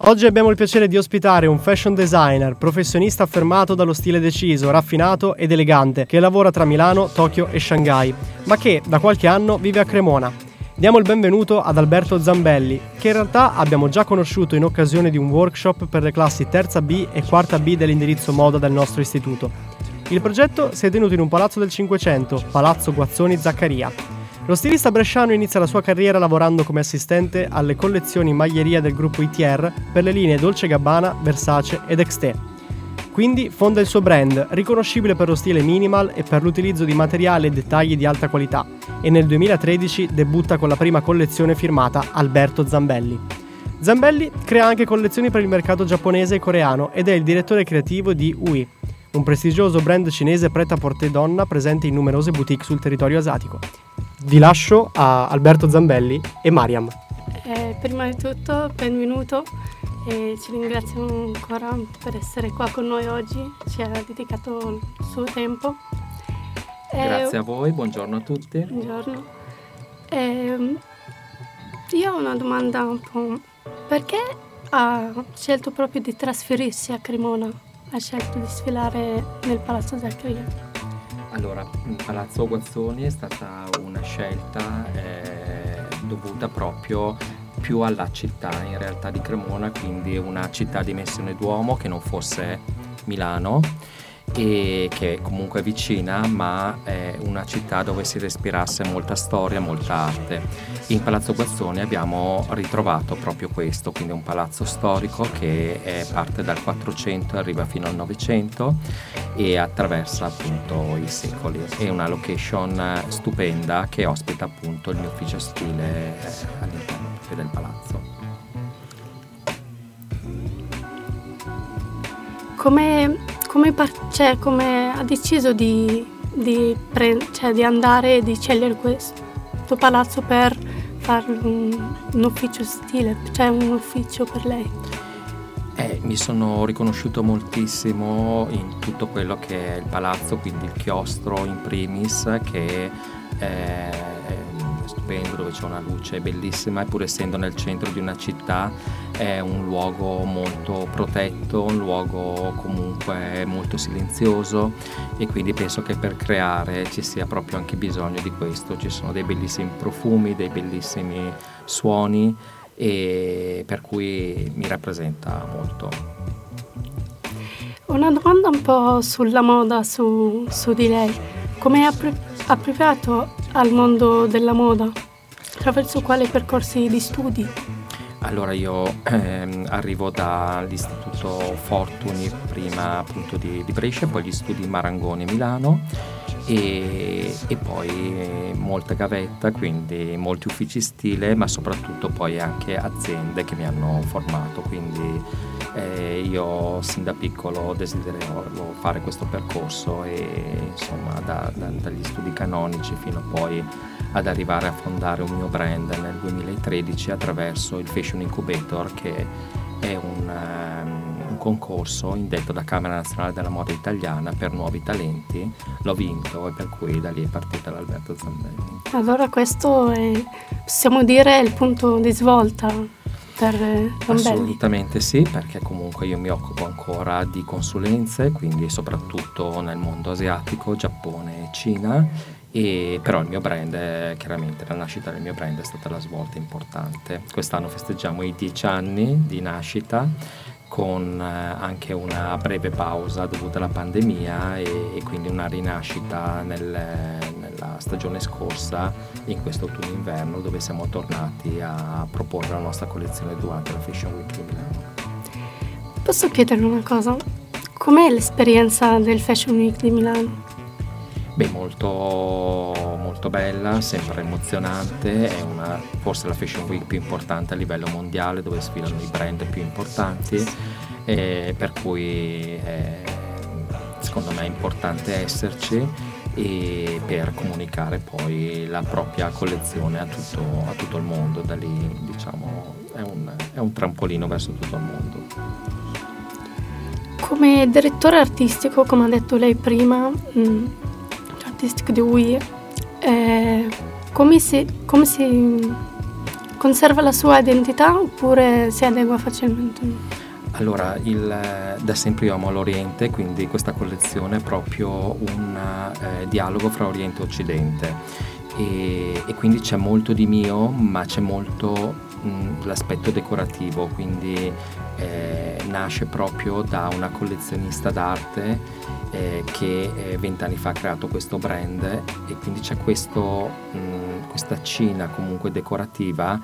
Oggi abbiamo il piacere di ospitare un fashion designer, professionista affermato dallo stile deciso, raffinato ed elegante, che lavora tra Milano, Tokyo e Shanghai, ma che da qualche anno vive a Cremona. Diamo il benvenuto ad Alberto Zambelli, che in realtà abbiamo già conosciuto in occasione di un workshop per le classi terza B e quarta B dell'indirizzo moda del nostro istituto. Il progetto si è tenuto in un palazzo del Cinquecento, Palazzo Guazzoni Zaccaria. Lo stilista bresciano inizia la sua carriera lavorando come assistente alle collezioni maglieria del gruppo ITR per le linee Dolce Gabbana, Versace ed Exté. Quindi fonda il suo brand, riconoscibile per lo stile minimal e per l'utilizzo di materiali e dettagli di alta qualità, e nel 2013 debutta con la prima collezione firmata Alberto Zambelli. Zambelli crea anche collezioni per il mercato giapponese e coreano ed è il direttore creativo di UI, un prestigioso brand cinese pret-à-porter donna presente in numerose boutique sul territorio asiatico vi lascio a Alberto Zambelli e Mariam. Eh, prima di tutto, benvenuto e ci ringraziamo ancora per essere qua con noi oggi, ci ha dedicato il suo tempo. Grazie eh, a voi, buongiorno a tutti. Buongiorno. Eh, io ho una domanda un po'. Perché ha scelto proprio di trasferirsi a Cremona? Ha scelto di sfilare nel Palazzo Zaccaria? Allora, Palazzo Guazzoni è stata una scelta eh, dovuta proprio più alla città in realtà di Cremona, quindi una città di dimensione d'uomo che non fosse Milano e che comunque è vicina, ma è una città dove si respirasse molta storia, molta arte. In Palazzo Guazzoni abbiamo ritrovato proprio questo, quindi un palazzo storico che parte dal 400 e arriva fino al 900 e attraversa appunto i secoli. È una location stupenda che ospita appunto il mio ufficio stile eh, all'interno del palazzo. Come come, par- cioè, come ha deciso di, di, pre- cioè, di andare e di scegliere questo palazzo per fare un, un ufficio stile, cioè un ufficio per lei? Eh, mi sono riconosciuto moltissimo in tutto quello che è il palazzo, quindi il chiostro in primis, che è stupendo, dove c'è una luce bellissima, e essendo nel centro di una città è un luogo molto protetto, un luogo comunque molto silenzioso e quindi penso che per creare ci sia proprio anche bisogno di questo, ci sono dei bellissimi profumi, dei bellissimi suoni e per cui mi rappresenta molto. Una domanda un po' sulla moda, su, su di lei. Come è appropriato al mondo della moda? Attraverso quali percorsi di studi? Allora io ehm, arrivo dall'istituto Fortuni prima appunto di, di Brescia, poi gli studi Marangoni Milano e, e, poi molta gavetta, quindi molti uffici stile, ma soprattutto poi anche aziende che mi hanno formato, quindi eh, io sin da piccolo desideravo fare questo percorso e insomma da, da, dagli studi canonici fino poi ad arrivare a fondare un mio brand nel 2013 attraverso il Fashion Incubator che è un, um, un, concorso indetto da Camera Nazionale della Moda Italiana per nuovi talenti. L'ho vinto e per cui da lì è partita l'Alberto Zambelli. Allora questo è, possiamo dire, il punto di svolta per Zambelli? Assolutamente sì, perché comunque io mi occupo ancora di consulenze, quindi soprattutto nel mondo asiatico, Giappone e Cina e però il mio brand, è, chiaramente la nascita del mio brand è stata la svolta importante. Quest'anno festeggiamo i dieci anni di nascita con eh, anche una breve pausa dovuta alla pandemia e, e quindi una rinascita nel, nella stagione scorsa in questo autunno-inverno dove siamo tornati a proporre la nostra collezione durante la Fashion Week di Milano. Posso chiederle una cosa? Com'è l'esperienza del Fashion Week di Milano? Beh, molto, molto bella, sempre emozionante, è una, forse la fashion week più importante a livello mondiale dove sfilano i brand più importanti, per cui è, secondo me è importante esserci e per comunicare poi la propria collezione a tutto, a tutto il mondo, da lì diciamo è un, è un trampolino verso tutto il mondo. Come direttore artistico, come ha detto lei prima, mh, mm, artistic di eh, come, si, come, si, conserva la sua identità oppure si adegua facilmente? Allora, il, da sempre io amo l'Oriente, quindi questa collezione è proprio un eh, dialogo fra Oriente e Occidente e, e, quindi c'è molto di mio, ma c'è molto mh, l'aspetto decorativo, quindi eh, nasce proprio da una collezionista d'arte eh, che eh, vent'anni fa ha creato questo brand e quindi c'è questo, mh, questa cina comunque decorativa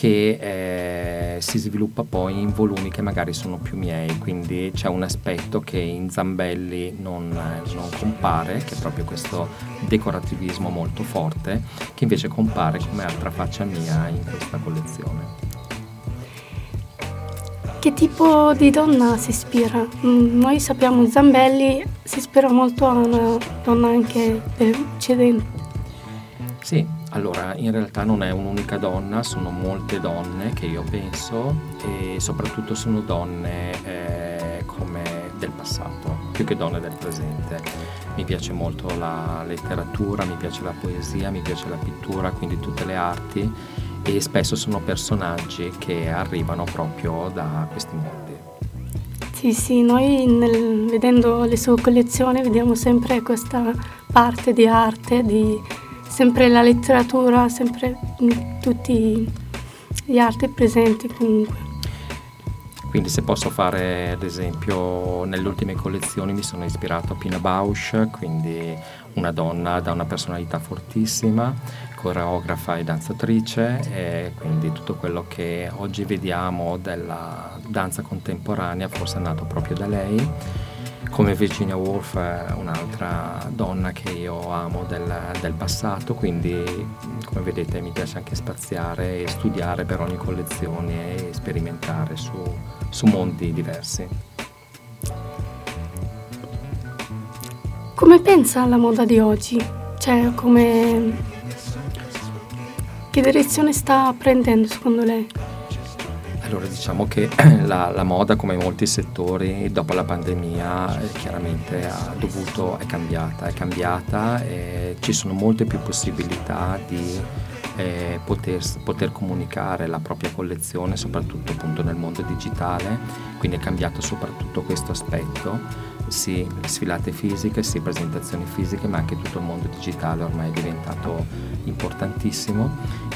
che eh, si sviluppa poi in volumi che magari sono più miei, quindi c'è un aspetto che in Zambelli non, non, compare, che è proprio questo decorativismo molto forte, che invece compare come altra faccia mia in questa collezione. Che tipo di donna si ispira? Mm, noi sappiamo Zambelli si ispira molto a una donna anche dell'Occidente. Allora, in realtà non è un'unica donna, sono molte donne che io penso e soprattutto sono donne eh, del passato, più che donne del presente. Mi piace molto la letteratura, mi piace la poesia, mi piace la pittura, quindi tutte le arti e spesso sono personaggi che arrivano proprio da questi mondi. Sì, sì, noi nel, vedendo le sue collezioni vediamo sempre questa parte di arte, di sempre la letteratura, sempre tutti gli arti presenti comunque. Quindi se posso fare ad esempio nelle ultime collezioni mi sono ispirato a Pina Bausch, quindi una donna da una personalità fortissima, coreografa e danzatrice e quindi tutto quello che oggi vediamo della danza contemporanea forse è nato proprio da lei come Virginia Woolf un'altra donna che io amo del, del, passato, quindi come vedete mi piace anche spaziare e studiare per ogni collezione e sperimentare su, su mondi diversi. Come pensa alla moda di oggi? Cioè, come... Che direzione sta prendendo secondo lei? Allora diciamo che la, la, moda come molti settori dopo la pandemia eh, chiaramente dovuto, è cambiata, è cambiata e ci sono molte più possibilità di eh, poter, poter, comunicare la propria collezione soprattutto appunto nel mondo digitale, quindi è cambiato soprattutto questo aspetto sì sfilate fisiche, sì presentazioni fisiche, ma anche tutto il mondo digitale ormai è diventato importantissimo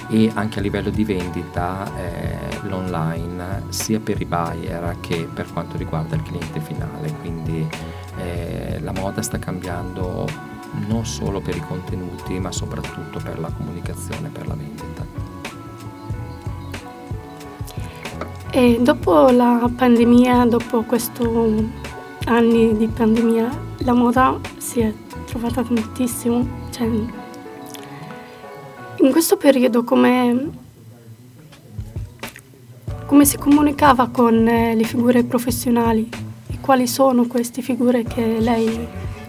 e anche a livello di vendita eh, l'online sia per i buyer che per quanto riguarda il cliente finale, quindi eh, la moda sta cambiando non solo per i contenuti ma soprattutto per la comunicazione, per la vendita. E dopo la pandemia, dopo questo anni di pandemia la moda si è trovata tantissimo. Cioè, in questo periodo come, come si comunicava con eh, le figure professionali e quali sono queste figure che lei,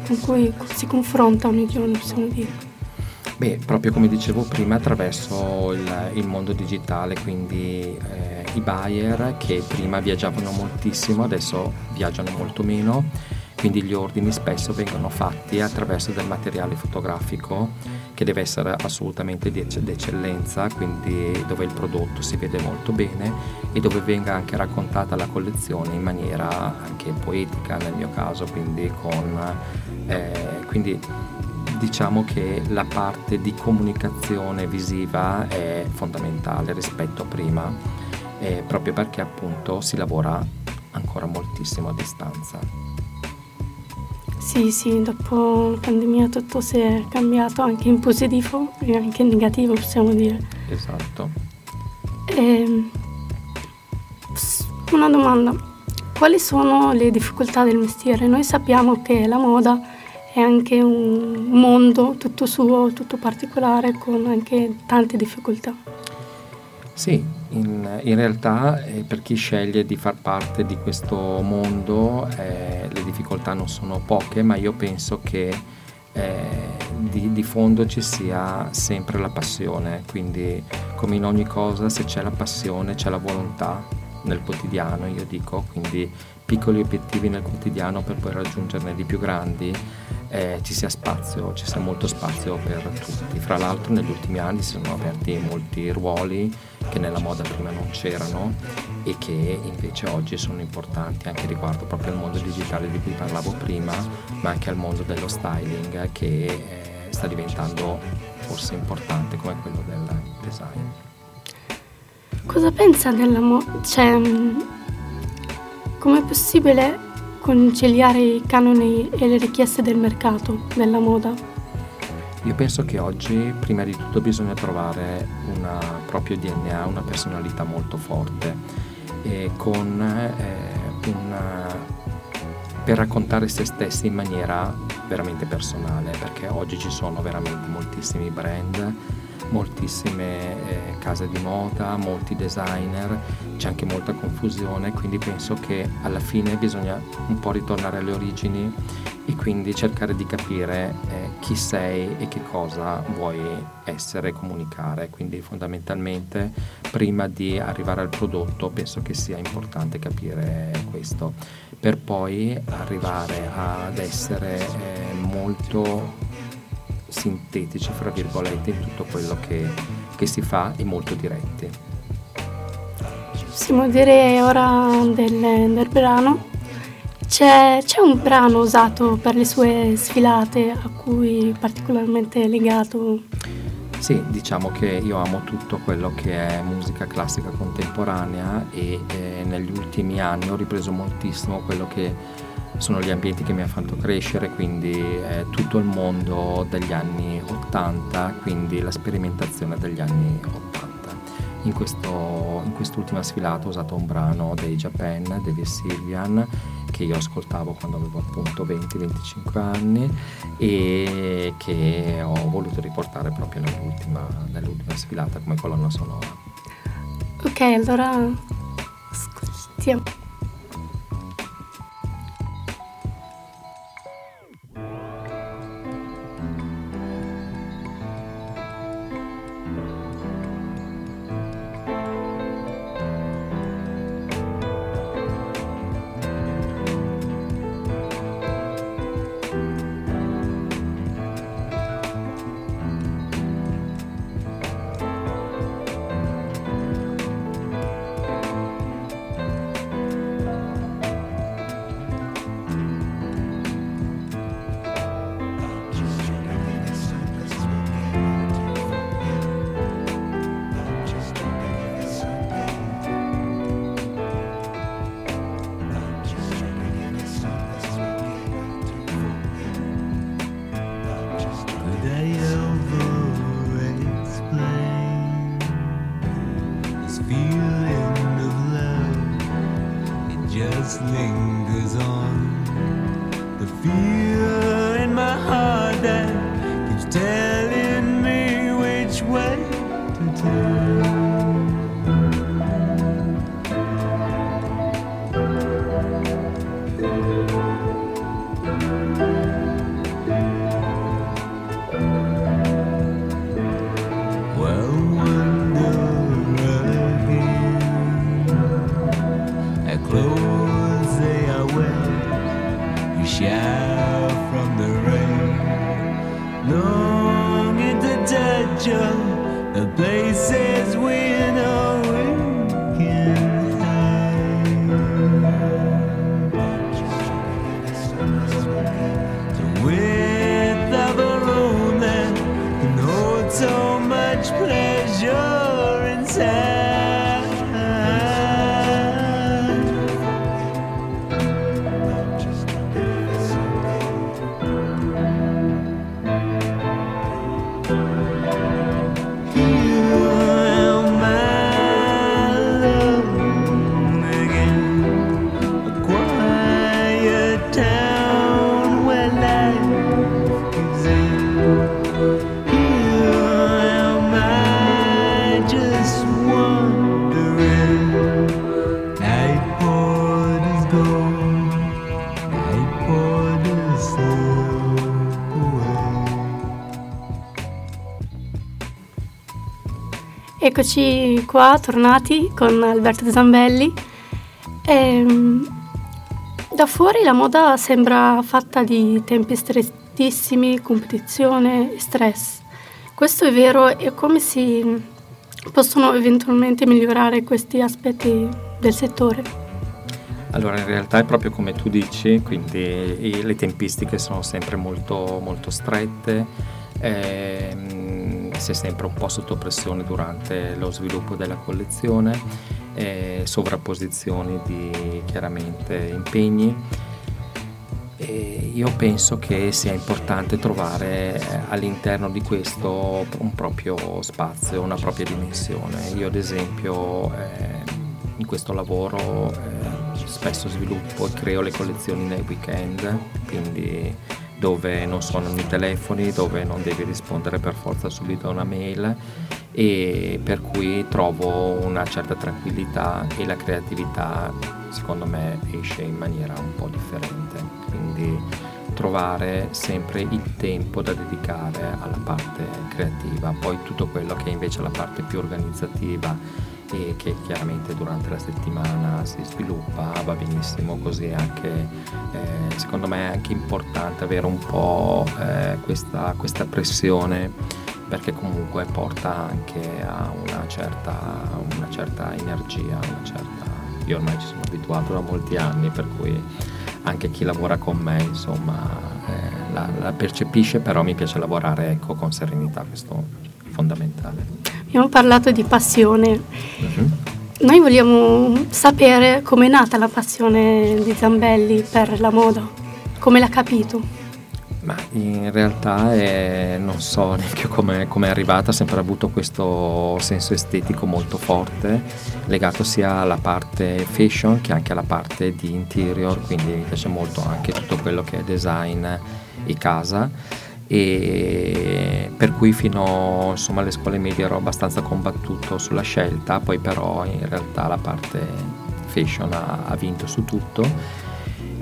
con cui si confronta ogni giorno, possiamo dire? Beh, proprio come dicevo prima, attraverso il, il mondo digitale, quindi eh, i buyer che prima viaggiavano moltissimo, adesso viaggiano molto meno, quindi gli ordini spesso vengono fatti attraverso del materiale fotografico che deve essere assolutamente di eccellenza, quindi dove il prodotto si vede molto bene e dove venga anche raccontata la collezione in maniera anche poetica nel mio caso, quindi con... Eh, quindi diciamo che la parte di comunicazione visiva è fondamentale rispetto a prima, eh, proprio perché appunto si lavora ancora moltissimo a distanza. Sì, sì, dopo la pandemia tutto si è cambiato anche in positivo e anche in negativo, possiamo dire. Esatto. E, ehm, una domanda, quali sono le difficoltà del mestiere? Noi sappiamo che la moda è anche un mondo tutto suo, tutto particolare, con anche tante difficoltà. Sì, in, in realtà eh, per chi sceglie di far parte di questo mondo eh, le difficoltà non sono poche, ma io penso che eh, di, di, fondo ci sia sempre la passione, quindi come in ogni cosa se c'è la passione c'è la volontà nel quotidiano, io dico, quindi piccoli obiettivi nel quotidiano per poi raggiungerne di più grandi eh, ci sia spazio, ci sia molto spazio per tutti. Fra l'altro negli ultimi anni si sono aperti molti ruoli che nella moda prima non c'erano e che invece oggi sono importanti anche riguardo proprio al mondo digitale di cui parlavo prima, ma anche al mondo dello styling che eh, sta diventando forse importante come quello del design. Cosa pensa della moda? Cioè, mm, com'è possibile conciliare i canoni e le richieste del mercato della moda? Io penso che oggi prima di tutto bisogna trovare un proprio DNA, una personalità molto forte e con eh, una, per raccontare se stessi in maniera veramente personale, perché oggi ci sono veramente moltissimi brand moltissime eh, case di moda, molti designer, c'è anche molta confusione, quindi penso che alla fine bisogna un po' ritornare alle origini e quindi cercare di capire eh, chi sei e che cosa vuoi essere e comunicare. Quindi fondamentalmente prima di arrivare al prodotto penso che sia importante capire questo, per poi arrivare ad essere eh, molto sintetici, fra virgolette, in tutto quello che, che si fa e molto diretti. Possiamo dire ora del, del brano. C'è, c'è, un brano usato per le sue sfilate a cui particolarmente legato? Sì, diciamo che io amo tutto quello che è musica classica contemporanea e eh, negli ultimi anni ho ripreso moltissimo quello che sono gli ambienti che mi hanno fatto crescere, quindi è tutto il mondo degli anni 80, quindi la sperimentazione degli anni 80. In, questo, in quest'ultima sfilata ho usato un brano dei Japan, dei Sylvian, che io ascoltavo quando avevo appunto 20-25 anni e che ho voluto riportare proprio nell'ultima, nell'ultima sfilata come colonna sonora. Ok, allora ascoltiamo. Eccoci qua, tornati con Alberto Zambelli. E, ehm, da fuori la moda sembra fatta di tempi altissimi, competizione e stress. Questo è vero e come si possono eventualmente migliorare questi aspetti del settore? Allora, in realtà è proprio come tu dici, quindi le tempistiche sono sempre molto, molto strette, ehm, si è sempre un po' sotto pressione durante lo sviluppo della collezione, eh, sovrapposizioni di chiaramente impegni. E io penso che sia importante trovare eh, all'interno di questo un proprio spazio, una propria dimensione. Io ad esempio eh, in questo lavoro eh, spesso sviluppo e creo le collezioni nei weekend, quindi dove non suonano i telefoni, dove non devi rispondere per forza subito a una mail e per cui trovo una certa tranquillità e la creatività secondo me esce in maniera un po' differente. Quindi trovare sempre il tempo da dedicare alla parte creativa, poi tutto quello che è invece la parte più organizzativa e che chiaramente durante la settimana si sviluppa, va benissimo così anche eh, secondo me è anche importante avere un po' eh, questa, questa, pressione perché comunque porta anche a una certa, una certa energia, una certa... io ormai ci sono abituato da molti anni per cui anche chi lavora con me insomma eh, la, la, percepisce però mi piace lavorare ecco, con serenità, questo è fondamentale. Abbiamo parlato di passione. Uh-huh. Noi vogliamo sapere come è nata la passione di Zambelli per la moda, come l'ha capito. Ma in realtà è, non so neanche come è arrivata, ha sempre avuto questo senso estetico molto forte, legato sia alla parte fashion che anche alla parte di interior, quindi mi piace molto anche tutto quello che è design e casa e per cui fino insomma, alle scuole medie ero abbastanza combattuto sulla scelta, poi però in realtà la parte fashion ha, ha vinto su tutto.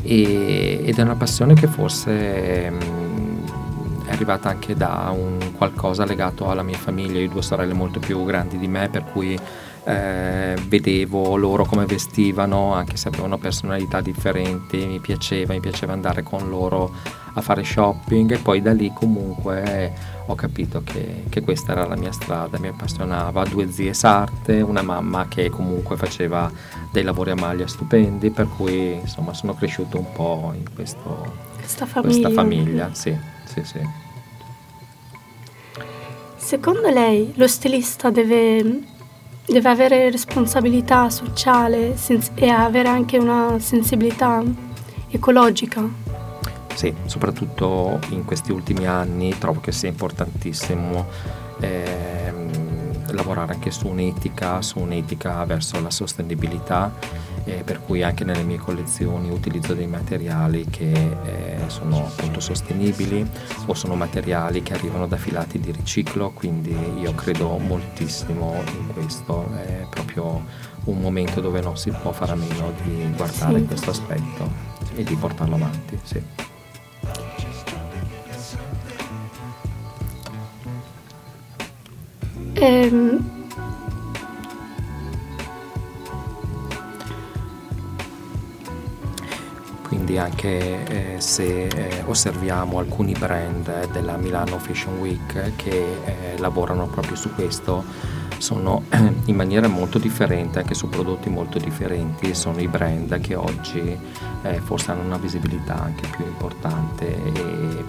E, ed è una passione che forse mh, è arrivata anche da un qualcosa legato alla mia famiglia, io ho due sorelle molto più grandi di me per cui eh, vedevo loro come vestivano anche se avevano personalità differenti, mi piaceva, mi piaceva andare con loro a fare shopping e poi da lì comunque ho capito che, che, questa era la mia strada, mi appassionava, due zie sarte, una mamma che comunque faceva dei lavori a maglia stupendi, per cui insomma sono cresciuto un po' in questo, questa famiglia. Questa famiglia sì, sì, sì. Secondo lei lo stilista deve, deve avere responsabilità sociale e avere anche una sensibilità ecologica? Sì, soprattutto in questi ultimi anni trovo che sia importantissimo ehm, lavorare anche su un'etica, su un'etica verso la sostenibilità, eh, per cui anche nelle mie collezioni utilizzo dei materiali che eh, sono appunto sostenibili o sono materiali che arrivano da filati di riciclo, quindi io credo moltissimo in questo, è proprio un momento dove non si può fare a meno di guardare sì. questo aspetto e di portarlo avanti. Sì. Ehm, quindi anche eh, se eh, osserviamo alcuni brand della Milano Fashion Week che eh, lavorano proprio su questo sono in maniera molto differente anche su prodotti molto differenti sono i brand che oggi eh, forse hanno una visibilità anche più importante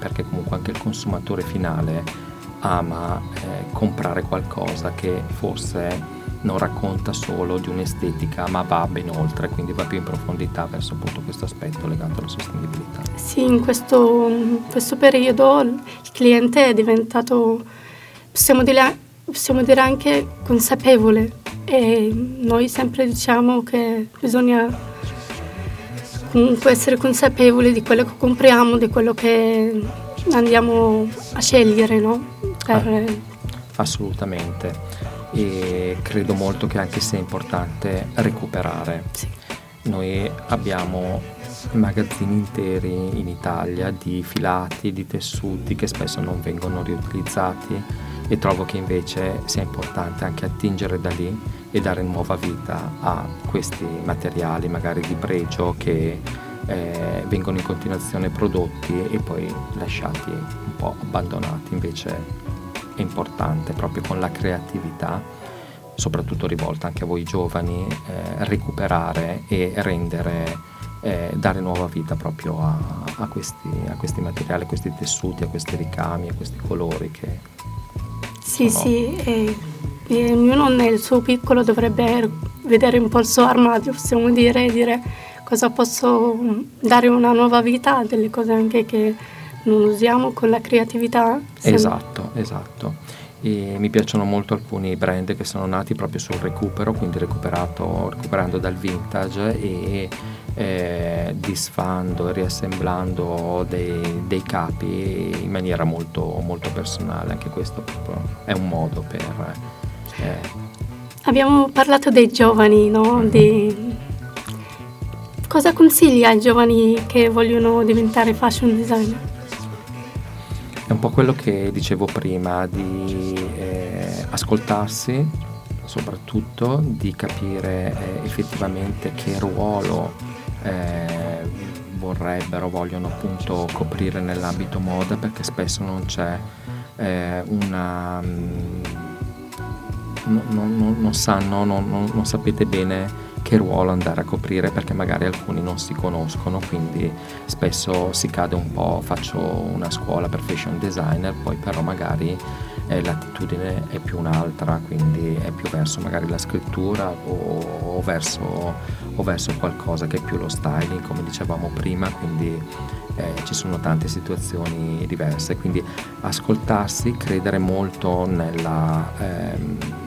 perché comunque anche il consumatore finale ama eh, comprare qualcosa che forse non racconta solo di un'estetica ma va ben oltre, quindi va più in profondità verso appunto questo aspetto legato alla sostenibilità. Sì, in questo, questo periodo il cliente è diventato, possiamo dire, possiamo dire anche consapevole e noi sempre diciamo che bisogna comunque essere consapevoli di quello che compriamo, di quello che andiamo a scegliere, no? Ah, assolutamente. E credo molto che anche sia importante recuperare. Sì. Noi abbiamo magazzini interi in Italia di filati, di tessuti che spesso non vengono riutilizzati e trovo che invece sia importante anche attingere da lì e dare nuova vita a questi materiali magari di pregio che eh, vengono in continuazione prodotti e poi lasciati un po' abbandonati, invece è importante proprio con la creatività, soprattutto rivolta anche a voi giovani, eh, recuperare e rendere eh, dare nuova vita proprio a, a, questi, a, questi, materiali, a questi tessuti, a questi ricami, a questi colori che... Sì, sono... sì, e, e ognuno nel suo piccolo dovrebbe vedere un po' il suo armadio, possiamo dire, e dire cosa posso dare una nuova vita a delle cose anche che non usiamo con la creatività. Esatto, esatto. E mi piacciono molto alcuni brand che sono nati proprio sul recupero, quindi recuperando dal vintage e eh, disfando e riassemblando dei, dei, capi in maniera molto, molto personale. Anche questo è un modo per... Eh. Abbiamo parlato dei giovani, no? Mm-hmm. Di... Cosa consigli ai giovani che vogliono diventare fashion designer? È un po' quello che dicevo prima, di eh, ascoltarsi soprattutto, di capire eh, effettivamente che ruolo eh, vorrebbero, vogliono appunto coprire nell'ambito moda perché spesso non c'è eh, una... Mm, non, non, non sanno, non, non sapete bene che ruolo andare a coprire perché magari alcuni non si conoscono, quindi spesso si cade un po', faccio una scuola per fashion designer, poi però magari eh, l'attitudine è più un'altra, quindi è più verso magari la scrittura o, o, verso, o verso qualcosa che è più lo styling, come dicevamo prima, quindi eh, ci sono tante situazioni diverse, quindi ascoltarsi, credere molto nella, ehm,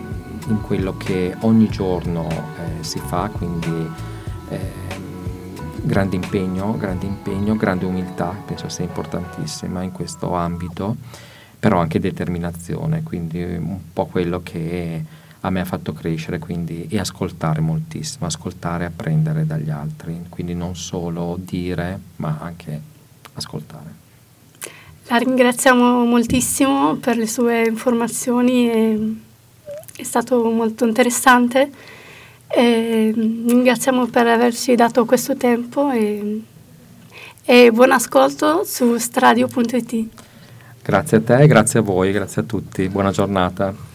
in quello che ogni giorno eh, si fa, quindi ehm, grande impegno, grande impegno, grande umiltà, penso sia importantissima in questo ambito però anche determinazione, quindi un po' quello che a me ha fatto crescere quindi, e ascoltare moltissimo, ascoltare e apprendere dagli altri, quindi non solo dire ma anche ascoltare. La ringraziamo moltissimo per le sue informazioni, è, è stato molto interessante. E ringraziamo per averci dato questo tempo e, e buon ascolto su stradio.it. Grazie a te, grazie a voi, grazie a tutti. Buona giornata.